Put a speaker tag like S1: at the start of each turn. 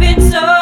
S1: been so